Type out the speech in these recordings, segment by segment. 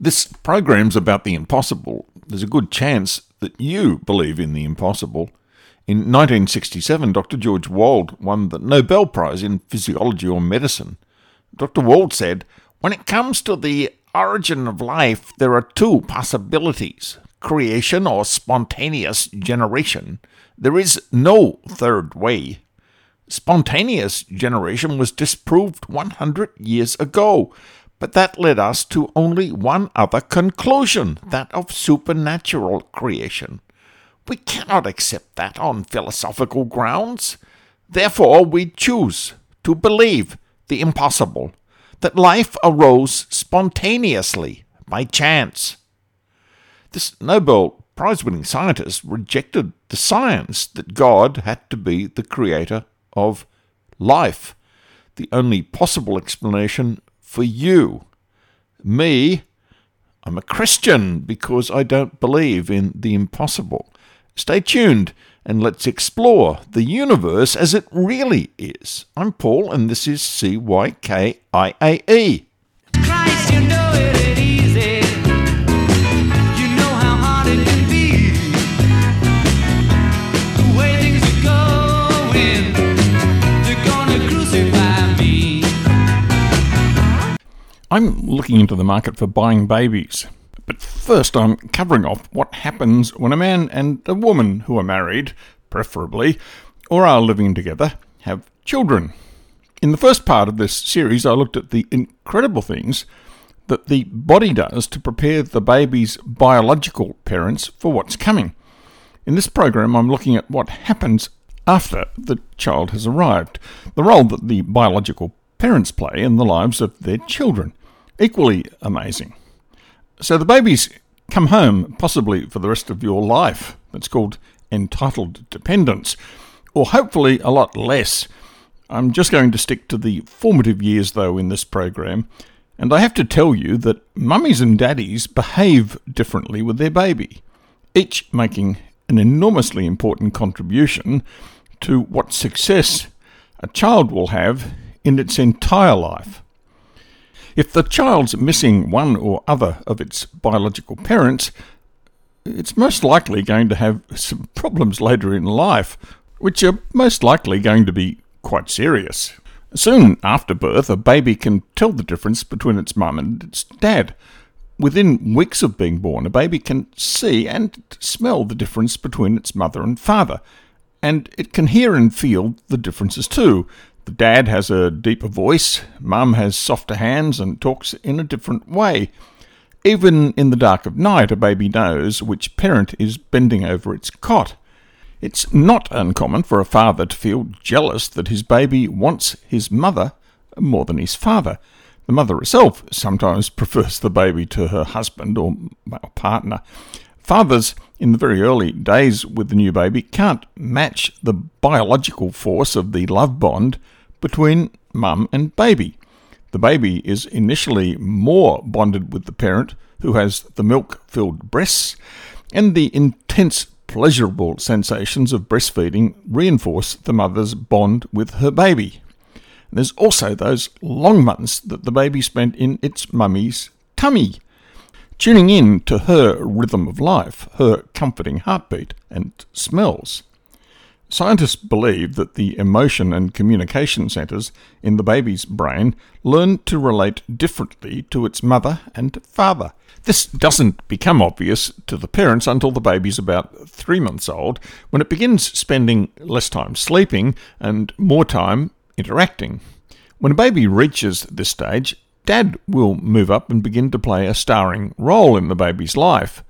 This program's about the impossible. There's a good chance that you believe in the impossible. In 1967, Dr. George Wald won the Nobel Prize in Physiology or Medicine. Dr. Wald said, When it comes to the origin of life, there are two possibilities creation or spontaneous generation. There is no third way. Spontaneous generation was disproved 100 years ago, but that led us to only one other conclusion that of supernatural creation. We cannot accept that on philosophical grounds. Therefore, we choose to believe the impossible that life arose spontaneously by chance. This Nobel Prize winning scientist rejected the science that God had to be the creator of life, the only possible explanation for you. Me, I'm a Christian because I don't believe in the impossible. Stay tuned and let's explore the universe as it really is. I'm Paul, and this is CYKIAE. I'm looking into the market for buying babies. But first, I'm covering off what happens when a man and a woman who are married, preferably, or are living together, have children. In the first part of this series, I looked at the incredible things that the body does to prepare the baby's biological parents for what's coming. In this program, I'm looking at what happens after the child has arrived, the role that the biological parents play in the lives of their children. Equally amazing. So the babies come home, possibly for the rest of your life. That's called entitled dependence, or hopefully a lot less. I'm just going to stick to the formative years, though, in this program. And I have to tell you that mummies and daddies behave differently with their baby, each making an enormously important contribution to what success a child will have in its entire life. If the child's missing one or other of its biological parents, it's most likely going to have some problems later in life, which are most likely going to be quite serious. Soon after birth, a baby can tell the difference between its mum and its dad. Within weeks of being born, a baby can see and smell the difference between its mother and father, and it can hear and feel the differences too, dad has a deeper voice, mum has softer hands and talks in a different way. Even in the dark of night, a baby knows which parent is bending over its cot. It's not uncommon for a father to feel jealous that his baby wants his mother more than his father. The mother herself sometimes prefers the baby to her husband or partner. Fathers, in the very early days with the new baby, can't match the biological force of the love bond between mum and baby. The baby is initially more bonded with the parent, who has the milk filled breasts, and the intense pleasurable sensations of breastfeeding reinforce the mother's bond with her baby. There's also those long months that the baby spent in its mummy's tummy, tuning in to her rhythm of life, her comforting heartbeat and smells. Scientists believe that the emotion and communication centers in the baby's brain learn to relate differently to its mother and father. This doesn't become obvious to the parents until the baby's about three months old, when it begins spending less time sleeping and more time interacting. When a baby reaches this stage, dad will move up and begin to play a starring role in the baby's life.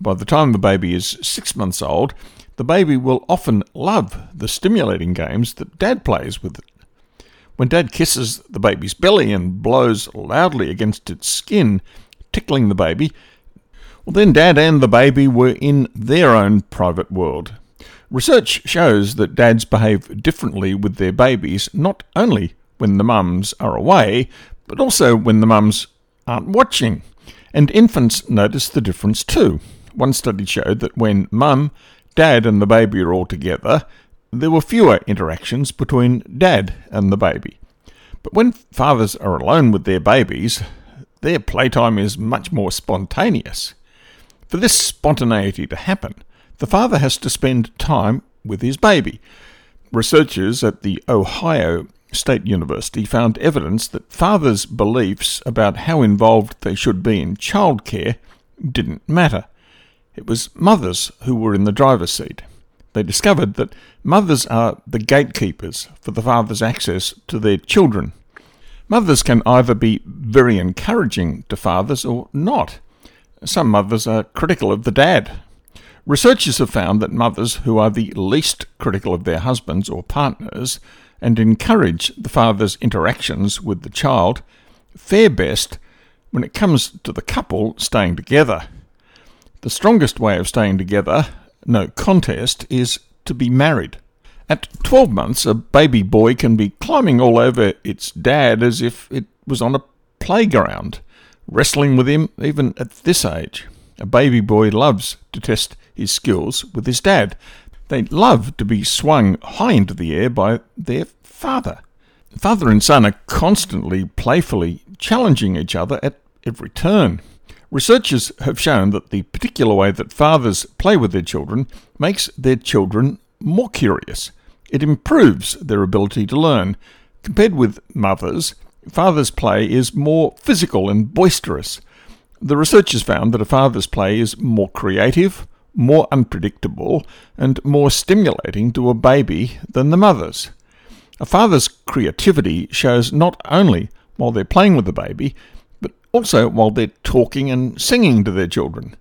By the time the baby is six months old, the baby will often love the stimulating games that Dad plays with it. When Dad kisses the baby's belly and blows loudly against its skin, tickling the baby, well, then Dad and the baby were in their own private world. Research shows that dads behave differently with their babies not only when the mums are away, but also when the mums aren't watching. And infants notice the difference too. One study showed that when mum Dad and the baby are all together, there were fewer interactions between Dad and the baby. But when fathers are alone with their babies, their playtime is much more spontaneous. For this spontaneity to happen, the father has to spend time with his baby. Researchers at the Ohio State University found evidence that fathers' beliefs about how involved they should be in childcare didn't matter. It was mothers who were in the driver's seat. They discovered that mothers are the gatekeepers for the father's access to their children. Mothers can either be very encouraging to fathers or not. Some mothers are critical of the dad. Researchers have found that mothers who are the least critical of their husbands or partners and encourage the father's interactions with the child fare best when it comes to the couple staying together. The strongest way of staying together, no contest, is to be married. At 12 months, a baby boy can be climbing all over its dad as if it was on a playground, wrestling with him even at this age. A baby boy loves to test his skills with his dad. They love to be swung high into the air by their father. Father and son are constantly playfully challenging each other at every turn. Researchers have shown that the particular way that fathers play with their children makes their children more curious. It improves their ability to learn. Compared with mothers, fathers' play is more physical and boisterous. The researchers found that a father's play is more creative, more unpredictable, and more stimulating to a baby than the mother's. A father's creativity shows not only while they're playing with the baby, but also while they're talking and singing to their children.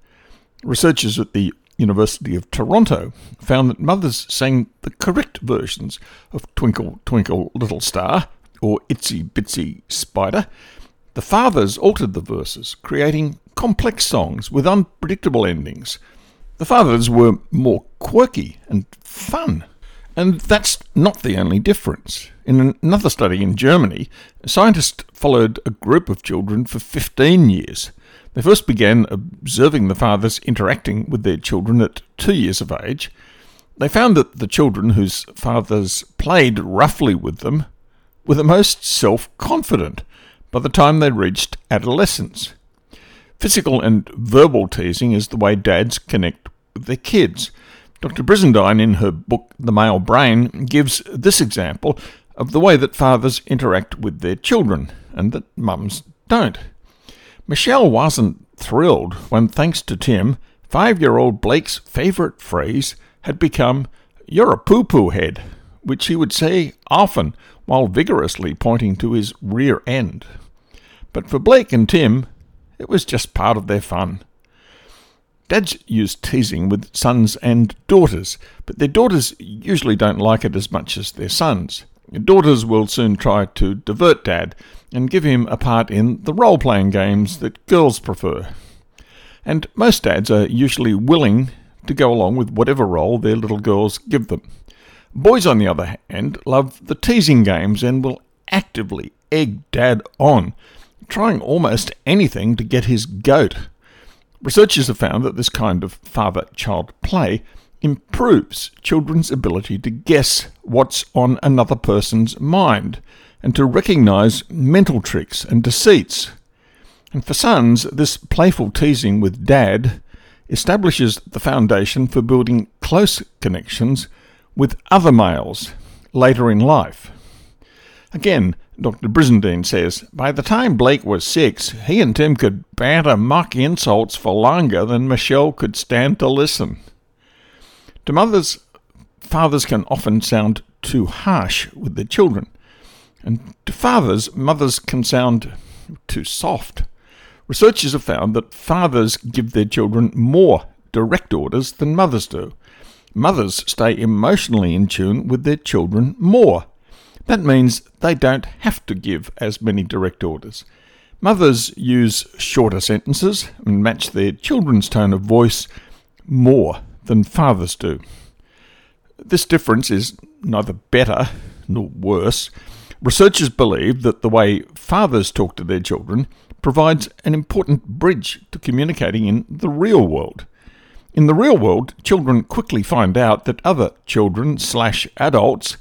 Researchers at the University of Toronto found that mothers sang the correct versions of Twinkle, Twinkle, Little Star or Itsy Bitsy Spider. The fathers altered the verses, creating complex songs with unpredictable endings. The fathers were more quirky and fun. And that's not the only difference. In another study in Germany, scientists followed a group of children for 15 years. They first began observing the fathers interacting with their children at two years of age. They found that the children whose fathers played roughly with them were the most self confident by the time they reached adolescence. Physical and verbal teasing is the way dads connect with their kids. Dr. Brizendine, in her book The Male Brain, gives this example of the way that fathers interact with their children and that mums don't. Michelle wasn't thrilled when, thanks to Tim, five year old Blake's favourite phrase had become, You're a poo poo head, which he would say often while vigorously pointing to his rear end. But for Blake and Tim, it was just part of their fun. Dads use teasing with sons and daughters, but their daughters usually don't like it as much as their sons. Daughters will soon try to divert Dad and give him a part in the role playing games that girls prefer. And most dads are usually willing to go along with whatever role their little girls give them. Boys, on the other hand, love the teasing games and will actively egg Dad on, trying almost anything to get his goat. Researchers have found that this kind of father child play improves children's ability to guess what's on another person's mind and to recognize mental tricks and deceits. And for sons, this playful teasing with dad establishes the foundation for building close connections with other males later in life. Again, Dr. Brizendine says, by the time Blake was six, he and Tim could banter mock insults for longer than Michelle could stand to listen. To mothers, fathers can often sound too harsh with their children. And to fathers, mothers can sound too soft. Researchers have found that fathers give their children more direct orders than mothers do. Mothers stay emotionally in tune with their children more. That means they don't have to give as many direct orders. Mothers use shorter sentences and match their children's tone of voice more than fathers do. This difference is neither better nor worse. Researchers believe that the way fathers talk to their children provides an important bridge to communicating in the real world. In the real world, children quickly find out that other children slash adults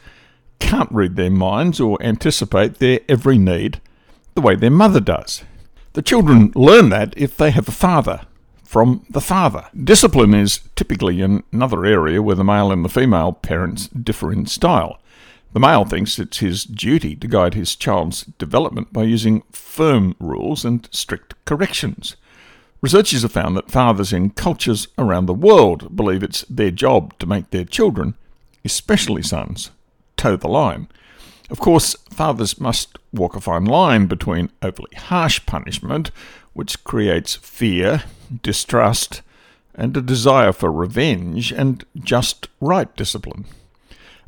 can't read their minds or anticipate their every need the way their mother does. The children learn that if they have a father from the father. Discipline is typically another area where the male and the female parents differ in style. The male thinks it's his duty to guide his child's development by using firm rules and strict corrections. Researchers have found that fathers in cultures around the world believe it's their job to make their children, especially sons, toe the line. Of course, fathers must walk a fine line between overly harsh punishment, which creates fear, distrust, and a desire for revenge, and just right discipline.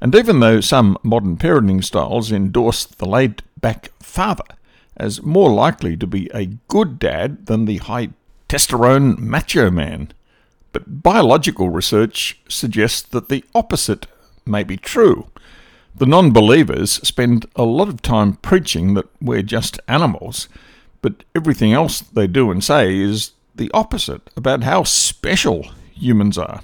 And even though some modern parenting styles endorse the laid back father as more likely to be a good dad than the high testosterone macho man, but biological research suggests that the opposite may be true. The non believers spend a lot of time preaching that we're just animals, but everything else they do and say is the opposite about how special humans are.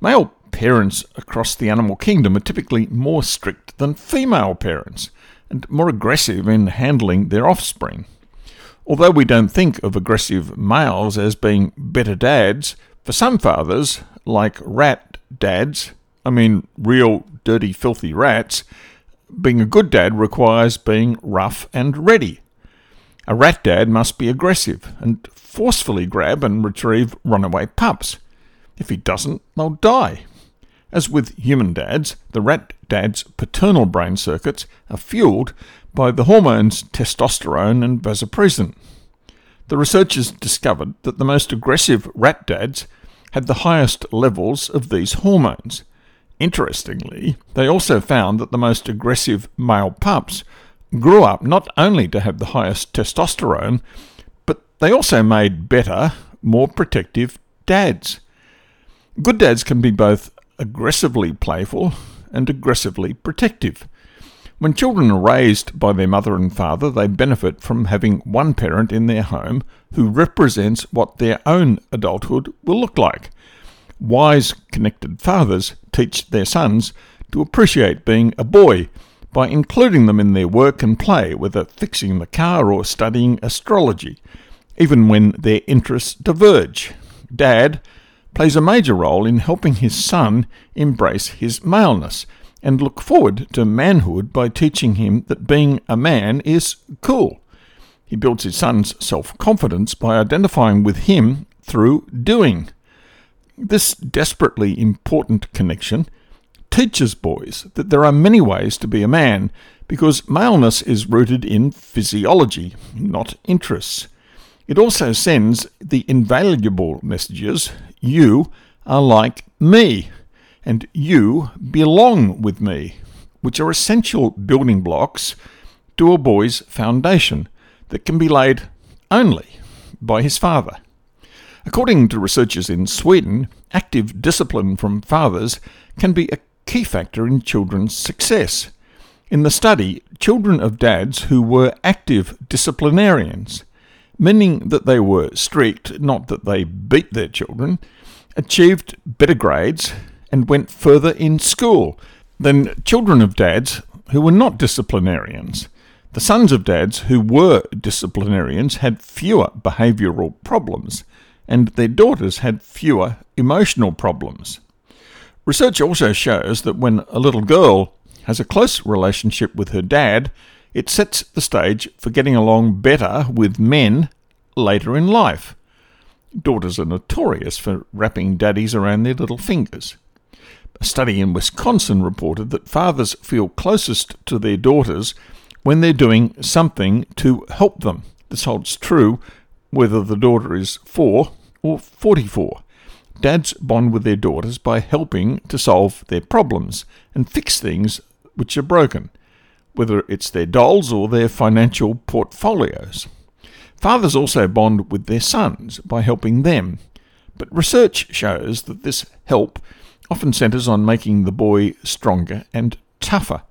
Male parents across the animal kingdom are typically more strict than female parents and more aggressive in handling their offspring. Although we don't think of aggressive males as being better dads, for some fathers, like rat dads, I mean real dirty, filthy rats, being a good dad requires being rough and ready. A rat dad must be aggressive and forcefully grab and retrieve runaway pups. If he doesn't, they'll die. As with human dads, the rat dad's paternal brain circuits are fueled by the hormones testosterone and vasopressin. The researchers discovered that the most aggressive rat dads had the highest levels of these hormones, Interestingly, they also found that the most aggressive male pups grew up not only to have the highest testosterone, but they also made better, more protective dads. Good dads can be both aggressively playful and aggressively protective. When children are raised by their mother and father, they benefit from having one parent in their home who represents what their own adulthood will look like. Wise, connected fathers teach their sons to appreciate being a boy by including them in their work and play, whether fixing the car or studying astrology, even when their interests diverge. Dad plays a major role in helping his son embrace his maleness and look forward to manhood by teaching him that being a man is cool. He builds his son's self confidence by identifying with him through doing. This desperately important connection teaches boys that there are many ways to be a man because maleness is rooted in physiology, not interests. It also sends the invaluable messages you are like me and you belong with me, which are essential building blocks to a boy's foundation that can be laid only by his father. According to researchers in Sweden, active discipline from fathers can be a key factor in children's success. In the study, children of dads who were active disciplinarians, meaning that they were strict, not that they beat their children, achieved better grades and went further in school than children of dads who were not disciplinarians. The sons of dads who were disciplinarians had fewer behavioural problems and their daughters had fewer emotional problems. Research also shows that when a little girl has a close relationship with her dad, it sets the stage for getting along better with men later in life. Daughters are notorious for wrapping daddies around their little fingers. A study in Wisconsin reported that fathers feel closest to their daughters when they're doing something to help them. This holds true whether the daughter is four or 44. Dads bond with their daughters by helping to solve their problems and fix things which are broken, whether it's their dolls or their financial portfolios. Fathers also bond with their sons by helping them, but research shows that this help often centres on making the boy stronger and tougher.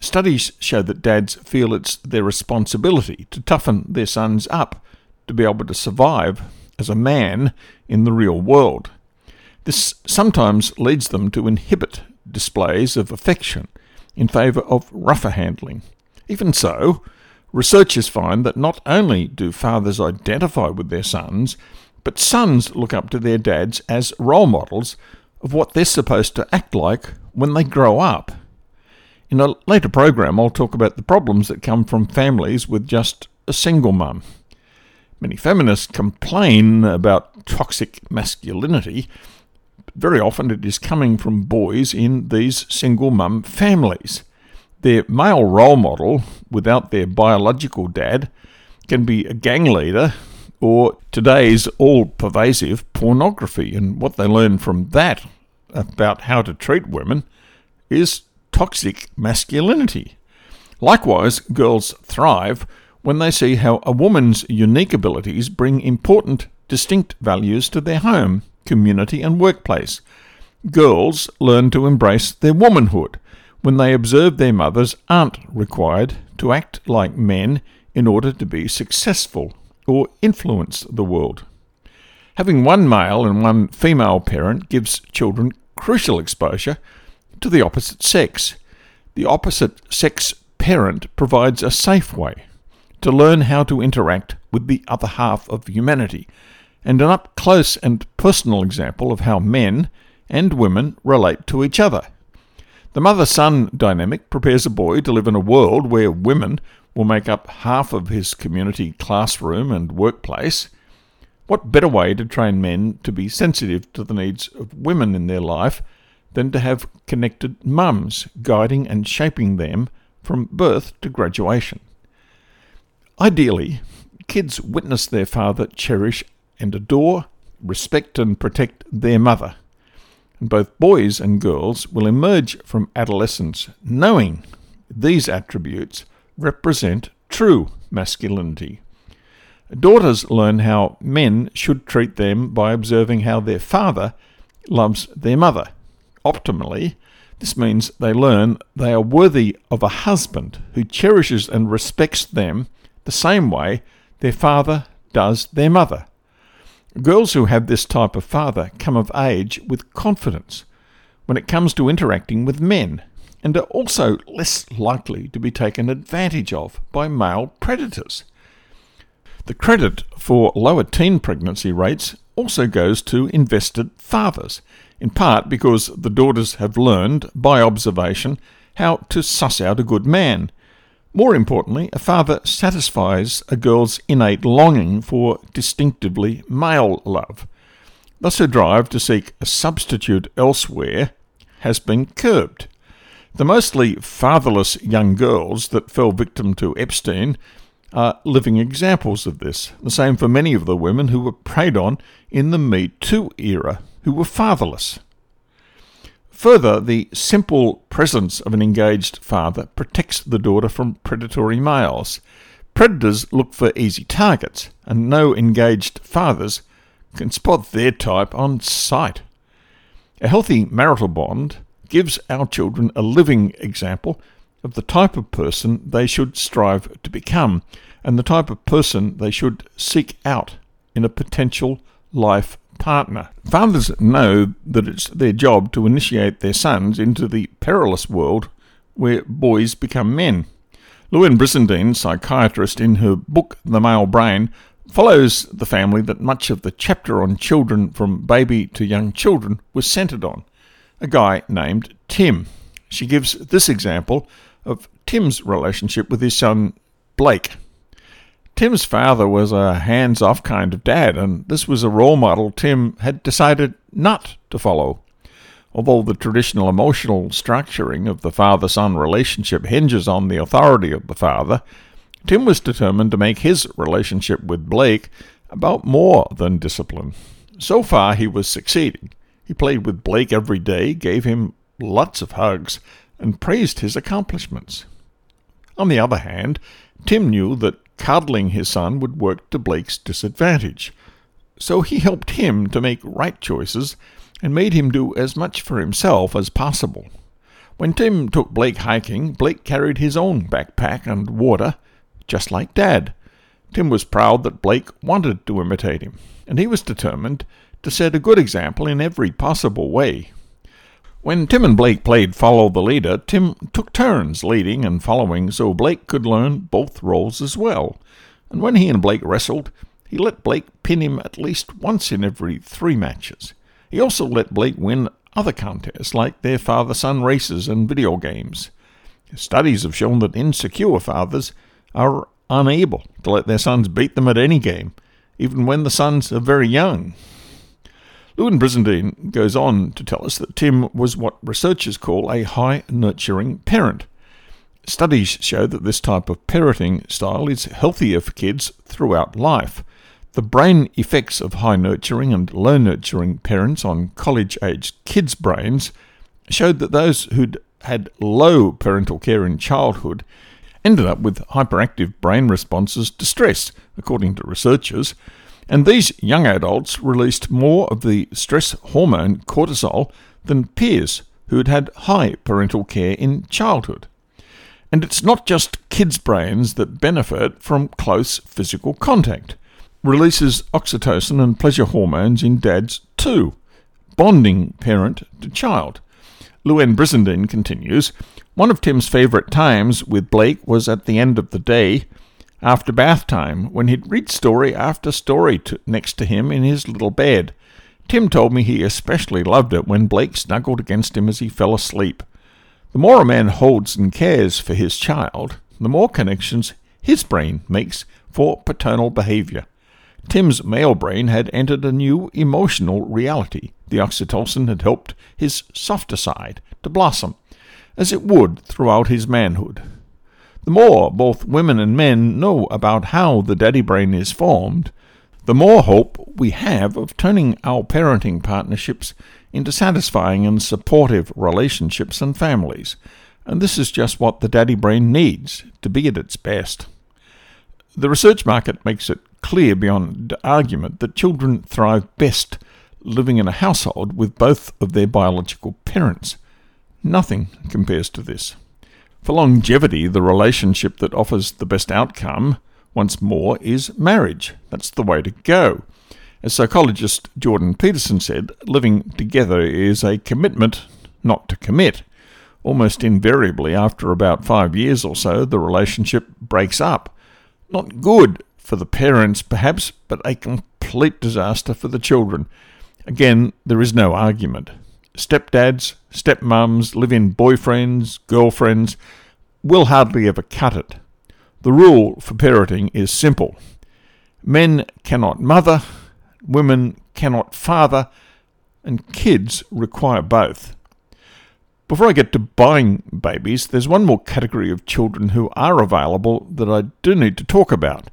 Studies show that dads feel it's their responsibility to toughen their sons up to be able to survive as a man in the real world. This sometimes leads them to inhibit displays of affection in favour of rougher handling. Even so, Researchers find that not only do fathers identify with their sons, but sons look up to their dads as role models of what they're supposed to act like when they grow up. In a later program, I'll talk about the problems that come from families with just a single mum. Many feminists complain about toxic masculinity, very often it is coming from boys in these single mum families. Their male role model, without their biological dad, can be a gang leader or today's all pervasive pornography. And what they learn from that about how to treat women is toxic masculinity. Likewise, girls thrive when they see how a woman's unique abilities bring important, distinct values to their home, community, and workplace. Girls learn to embrace their womanhood when they observe their mothers aren't required to act like men in order to be successful or influence the world. Having one male and one female parent gives children crucial exposure to the opposite sex. The opposite sex parent provides a safe way to learn how to interact with the other half of humanity, and an up close and personal example of how men and women relate to each other. The mother son dynamic prepares a boy to live in a world where women will make up half of his community classroom and workplace. What better way to train men to be sensitive to the needs of women in their life than to have connected mums guiding and shaping them from birth to graduation? Ideally, kids witness their father cherish and adore, respect and protect their mother. And both boys and girls will emerge from adolescence knowing these attributes represent true masculinity. Daughters learn how men should treat them by observing how their father loves their mother. Optimally, this means they learn they are worthy of a husband who cherishes and respects them the same way their father does their mother. Girls who have this type of father come of age with confidence when it comes to interacting with men and are also less likely to be taken advantage of by male predators. The credit for lower teen pregnancy rates also goes to invested fathers, in part because the daughters have learned, by observation, how to suss out a good man. More importantly, a father satisfies a girl's innate longing for distinctively male love. Thus, her drive to seek a substitute elsewhere has been curbed. The mostly fatherless young girls that fell victim to Epstein are living examples of this. The same for many of the women who were preyed on in the Me Too era, who were fatherless. Further, the simple presence of an engaged father protects the daughter from predatory males. Predators look for easy targets, and no engaged fathers can spot their type on sight. A healthy marital bond gives our children a living example of the type of person they should strive to become and the type of person they should seek out in a potential life partner. Fathers know that it's their job to initiate their sons into the perilous world where boys become men. Louann Brizendine, psychiatrist, in her book The Male Brain, follows the family that much of the chapter on children from baby to young children was centered on a guy named Tim. She gives this example of Tim's relationship with his son Blake. Tim's father was a hands off kind of dad, and this was a role model Tim had decided not to follow. Although the traditional emotional structuring of the father son relationship hinges on the authority of the father, Tim was determined to make his relationship with Blake about more than discipline. So far, he was succeeding. He played with Blake every day, gave him lots of hugs, and praised his accomplishments. On the other hand, Tim knew that coddling his son would work to Blake's disadvantage. So he helped him to make right choices and made him do as much for himself as possible. When Tim took Blake hiking, Blake carried his own backpack and water, just like Dad. Tim was proud that Blake wanted to imitate him, and he was determined to set a good example in every possible way. When Tim and Blake played Follow the Leader, Tim took turns leading and following so Blake could learn both roles as well. And when he and Blake wrestled, he let Blake pin him at least once in every three matches. He also let Blake win other contests like their father son races and video games. Studies have shown that insecure fathers are unable to let their sons beat them at any game, even when the sons are very young. Louann Brizendine goes on to tell us that Tim was what researchers call a high nurturing parent. Studies show that this type of parenting style is healthier for kids throughout life. The brain effects of high nurturing and low nurturing parents on college aged kids' brains showed that those who'd had low parental care in childhood ended up with hyperactive brain responses to stress, according to researchers. And these young adults released more of the stress hormone cortisol than peers who had had high parental care in childhood. And it's not just kids' brains that benefit from close physical contact. Releases oxytocin and pleasure hormones in dads too, bonding parent to child. Louann Brizendine continues One of Tim's favourite times with Blake was at the end of the day after bath time when he'd read story after story to, next to him in his little bed. Tim told me he especially loved it when Blake snuggled against him as he fell asleep. The more a man holds and cares for his child, the more connections his brain makes for paternal behavior. Tim's male brain had entered a new emotional reality. The oxytocin had helped his softer side to blossom, as it would throughout his manhood. The more both women and men know about how the daddy brain is formed, the more hope we have of turning our parenting partnerships into satisfying and supportive relationships and families. And this is just what the daddy brain needs to be at its best. The research market makes it clear beyond argument that children thrive best living in a household with both of their biological parents. Nothing compares to this. For longevity, the relationship that offers the best outcome, once more, is marriage. That's the way to go. As psychologist Jordan Peterson said, living together is a commitment not to commit. Almost invariably, after about five years or so, the relationship breaks up. Not good for the parents, perhaps, but a complete disaster for the children. Again, there is no argument. Stepdads, stepmums, live in boyfriends, girlfriends will hardly ever cut it. The rule for parenting is simple men cannot mother, women cannot father, and kids require both. Before I get to buying babies, there's one more category of children who are available that I do need to talk about.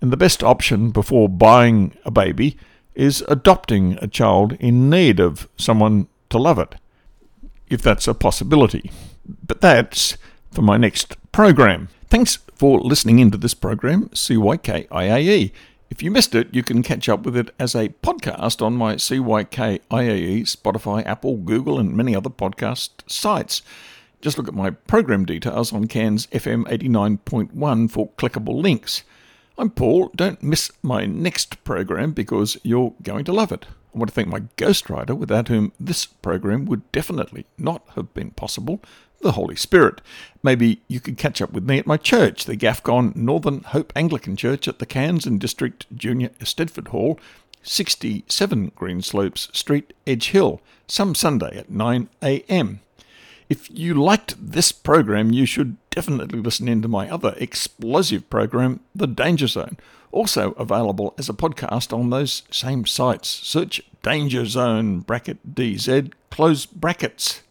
And the best option before buying a baby is adopting a child in need of someone to love it, if that's a possibility. But that's for my next program. Thanks for listening into this program, CYKIAE. If you missed it, you can catch up with it as a podcast on my CYKIAE, Spotify, Apple, Google, and many other podcast sites. Just look at my program details on Cairns FM 89.1 for clickable links. I'm Paul. Don't miss my next program because you're going to love it. I want to thank my ghostwriter, without whom this program would definitely not have been possible, the Holy Spirit. Maybe you could catch up with me at my church, the Gafcon Northern Hope Anglican Church at the Cairns and District Junior Stedford Hall, 67 Greenslopes Street, Edge Hill, some Sunday at 9am. If you liked this program, you should definitely listen in to my other explosive program, The Danger Zone, also available as a podcast on those same sites. Search Danger Zone bracket DZ, close brackets.